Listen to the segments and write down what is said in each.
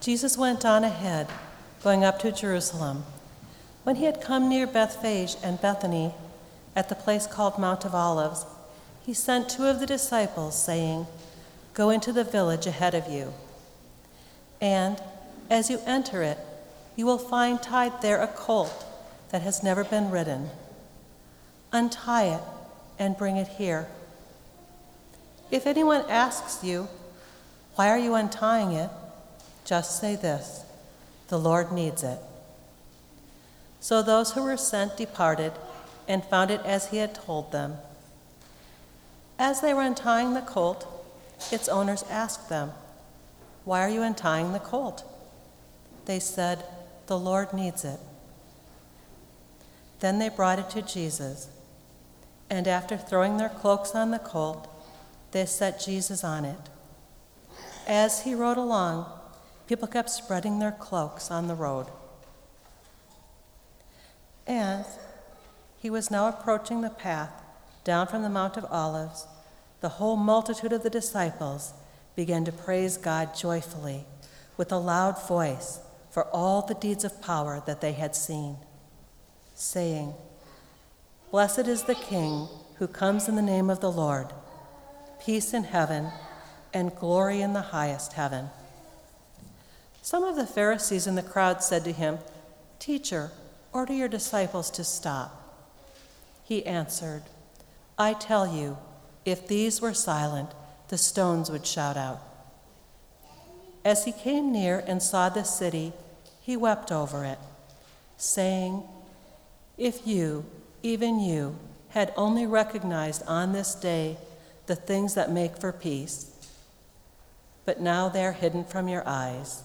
Jesus went on ahead, going up to Jerusalem. When he had come near Bethphage and Bethany, at the place called Mount of Olives, he sent two of the disciples, saying, Go into the village ahead of you. And as you enter it, you will find tied there a colt that has never been ridden. Untie it and bring it here. If anyone asks you, Why are you untying it? Just say this The Lord needs it. So those who were sent departed and found it as he had told them. As they were untying the colt, its owners asked them, Why are you untying the colt? They said, The Lord needs it. Then they brought it to Jesus, and after throwing their cloaks on the colt, they set Jesus on it. As he rode along, people kept spreading their cloaks on the road. As he was now approaching the path down from the Mount of Olives, the whole multitude of the disciples began to praise God joyfully with a loud voice for all the deeds of power that they had seen, saying, Blessed is the King who comes in the name of the Lord, peace in heaven and glory in the highest heaven. Some of the Pharisees in the crowd said to him, Teacher, order your disciples to stop. He answered, I tell you, if these were silent, the stones would shout out. As he came near and saw the city, he wept over it, saying, If you, even you, had only recognized on this day the things that make for peace, but now they are hidden from your eyes.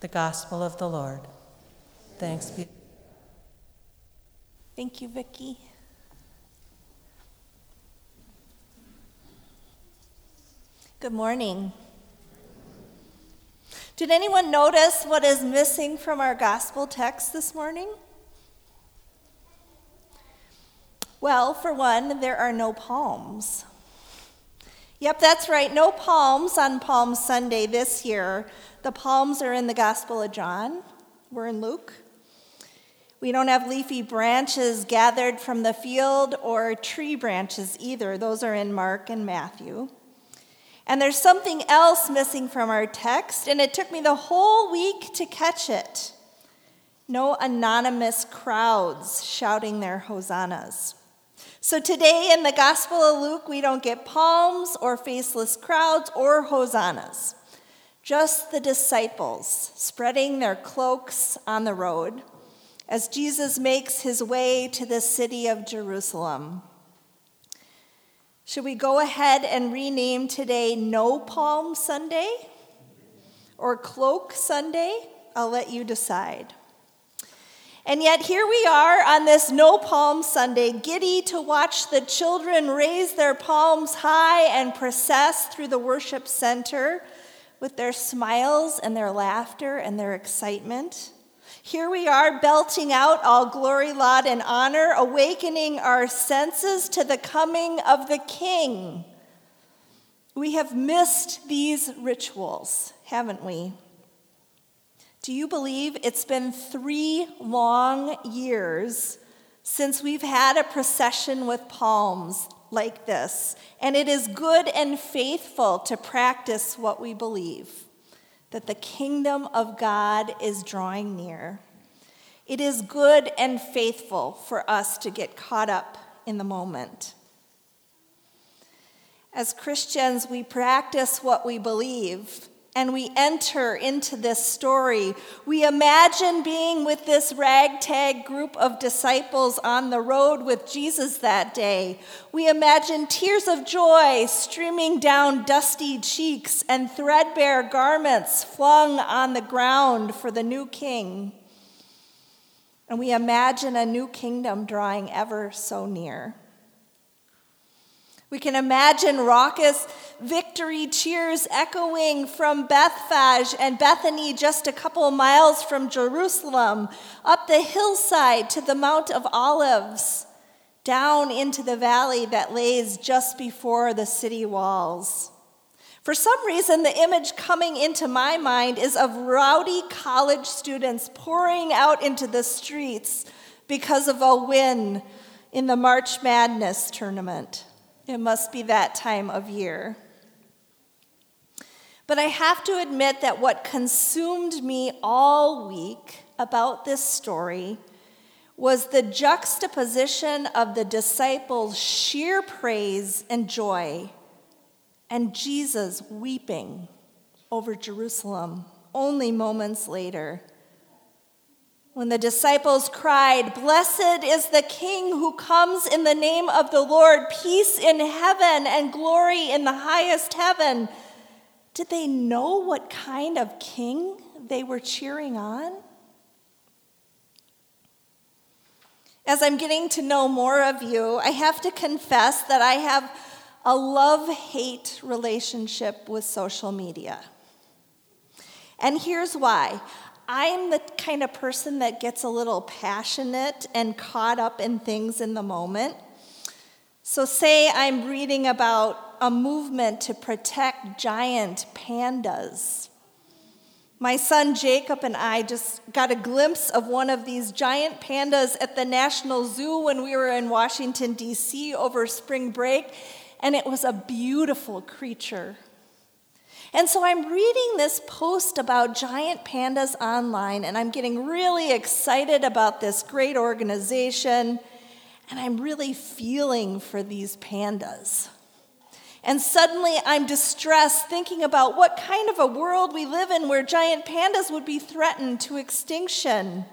The Gospel of the Lord. Thanks be. Thank you, Vicki. Good morning. Did anyone notice what is missing from our gospel text this morning? Well, for one, there are no palms. Yep, that's right, no palms on Palm Sunday this year. The palms are in the Gospel of John. We're in Luke. We don't have leafy branches gathered from the field or tree branches either. Those are in Mark and Matthew. And there's something else missing from our text, and it took me the whole week to catch it. No anonymous crowds shouting their hosannas. So today in the Gospel of Luke, we don't get palms or faceless crowds or hosannas, just the disciples spreading their cloaks on the road as Jesus makes his way to the city of Jerusalem. Should we go ahead and rename today No Palm Sunday or Cloak Sunday? I'll let you decide. And yet, here we are on this No Palm Sunday, giddy to watch the children raise their palms high and process through the worship center with their smiles and their laughter and their excitement. Here we are belting out all glory, laud, and honor, awakening our senses to the coming of the King. We have missed these rituals, haven't we? Do you believe it's been three long years since we've had a procession with palms like this? And it is good and faithful to practice what we believe that the kingdom of God is drawing near. It is good and faithful for us to get caught up in the moment. As Christians, we practice what we believe and we enter into this story. We imagine being with this ragtag group of disciples on the road with Jesus that day. We imagine tears of joy streaming down dusty cheeks and threadbare garments flung on the ground for the new king. And we imagine a new kingdom drawing ever so near. We can imagine raucous victory cheers echoing from Bethphage and Bethany, just a couple miles from Jerusalem, up the hillside to the Mount of Olives, down into the valley that lays just before the city walls. For some reason, the image coming into my mind is of rowdy college students pouring out into the streets because of a win in the March Madness tournament. It must be that time of year. But I have to admit that what consumed me all week about this story was the juxtaposition of the disciples' sheer praise and joy and Jesus weeping over Jerusalem only moments later. When the disciples cried, Blessed is the King who comes in the name of the Lord, peace in heaven and glory in the highest heaven, did they know what kind of king they were cheering on? As I'm getting to know more of you, I have to confess that I have a love hate relationship with social media. And here's why I'm the kind of person that gets a little passionate and caught up in things in the moment. So, say I'm reading about a movement to protect giant pandas. My son Jacob and I just got a glimpse of one of these giant pandas at the National Zoo when we were in Washington, D.C. over spring break, and it was a beautiful creature. And so I'm reading this post about giant pandas online, and I'm getting really excited about this great organization, and I'm really feeling for these pandas. And suddenly I'm distressed thinking about what kind of a world we live in where giant pandas would be threatened to extinction.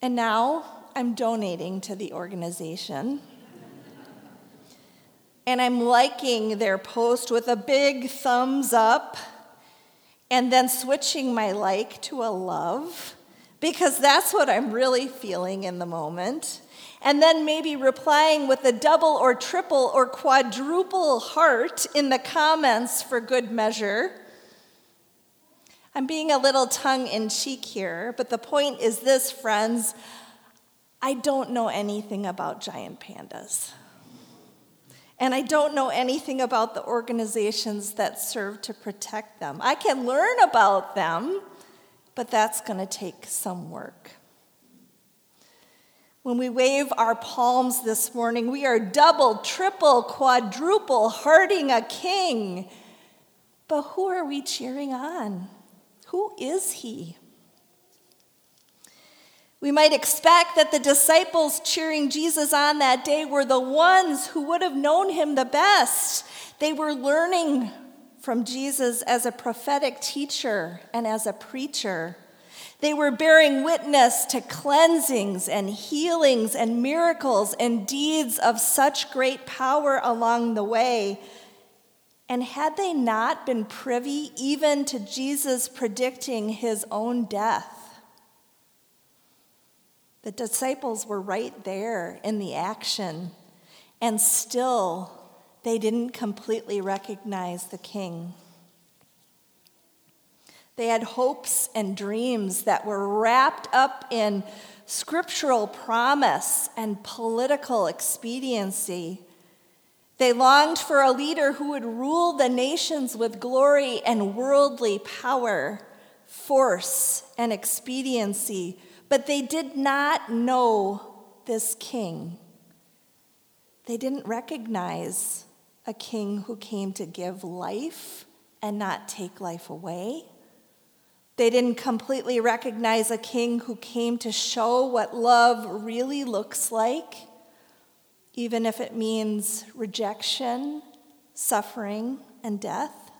And now I'm donating to the organization and I'm liking their post with a big thumbs up and then switching my like to a love because that's what I'm really feeling in the moment. And then maybe replying with a double or triple or quadruple heart in the comments for good measure. I'm being a little tongue in cheek here, but the point is this, friends I don't know anything about giant pandas. And I don't know anything about the organizations that serve to protect them. I can learn about them, but that's going to take some work. When we wave our palms this morning, we are double, triple, quadruple hearting a king. But who are we cheering on? Who is he? We might expect that the disciples cheering Jesus on that day were the ones who would have known him the best. They were learning from Jesus as a prophetic teacher and as a preacher. They were bearing witness to cleansings and healings and miracles and deeds of such great power along the way. And had they not been privy even to Jesus predicting his own death? The disciples were right there in the action, and still they didn't completely recognize the king. They had hopes and dreams that were wrapped up in scriptural promise and political expediency. They longed for a leader who would rule the nations with glory and worldly power, force and expediency, but they did not know this king. They didn't recognize a king who came to give life and not take life away. They didn't completely recognize a king who came to show what love really looks like, even if it means rejection, suffering, and death.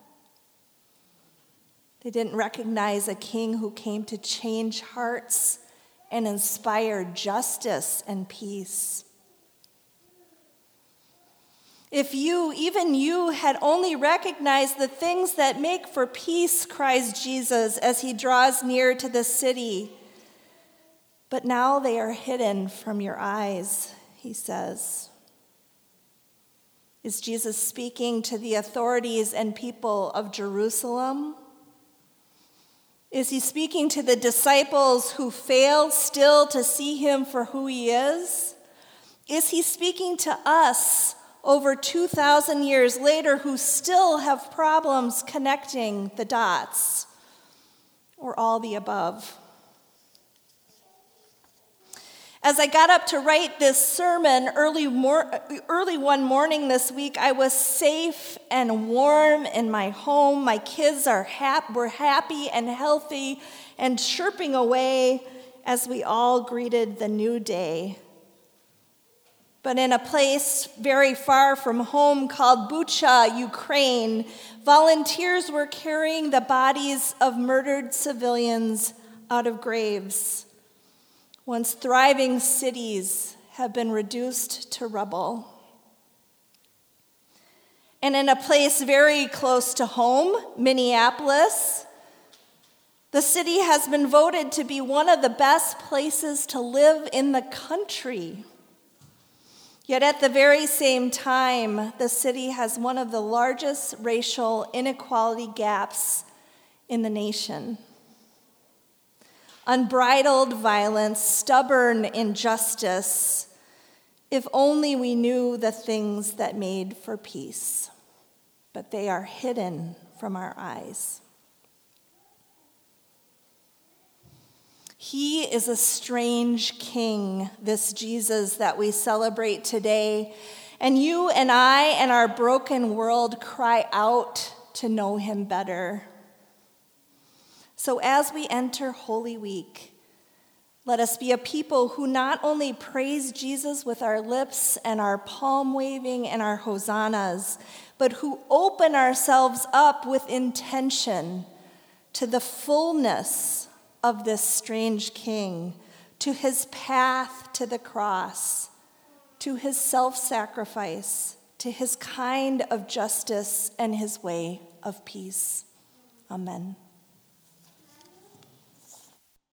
They didn't recognize a king who came to change hearts and inspire justice and peace. If you, even you, had only recognized the things that make for peace, cries Jesus as he draws near to the city. But now they are hidden from your eyes, he says. Is Jesus speaking to the authorities and people of Jerusalem? Is he speaking to the disciples who fail still to see him for who he is? Is he speaking to us over 2,000 years later who still have problems connecting the dots, or all the above. As I got up to write this sermon early, mor- early one morning this week, I was safe and warm in my home. My kids are hap- were happy and healthy and chirping away as we all greeted the new day. But in a place very far from home called Bucha, Ukraine, volunteers were carrying the bodies of murdered civilians out of graves. Once thriving cities have been reduced to rubble. And in a place very close to home, Minneapolis, the city has been voted to be one of the best places to live in the country. Yet at the very same time, the city has one of the largest racial inequality gaps in the nation. Unbridled violence, stubborn injustice, if only we knew the things that made for peace, but they are hidden from our eyes. He is a strange king, this Jesus that we celebrate today. And you and I and our broken world cry out to know him better. So as we enter Holy Week, let us be a people who not only praise Jesus with our lips and our palm waving and our hosannas, but who open ourselves up with intention to the fullness of this strange king, to his path to the cross, to his self sacrifice, to his kind of justice and his way of peace. Amen.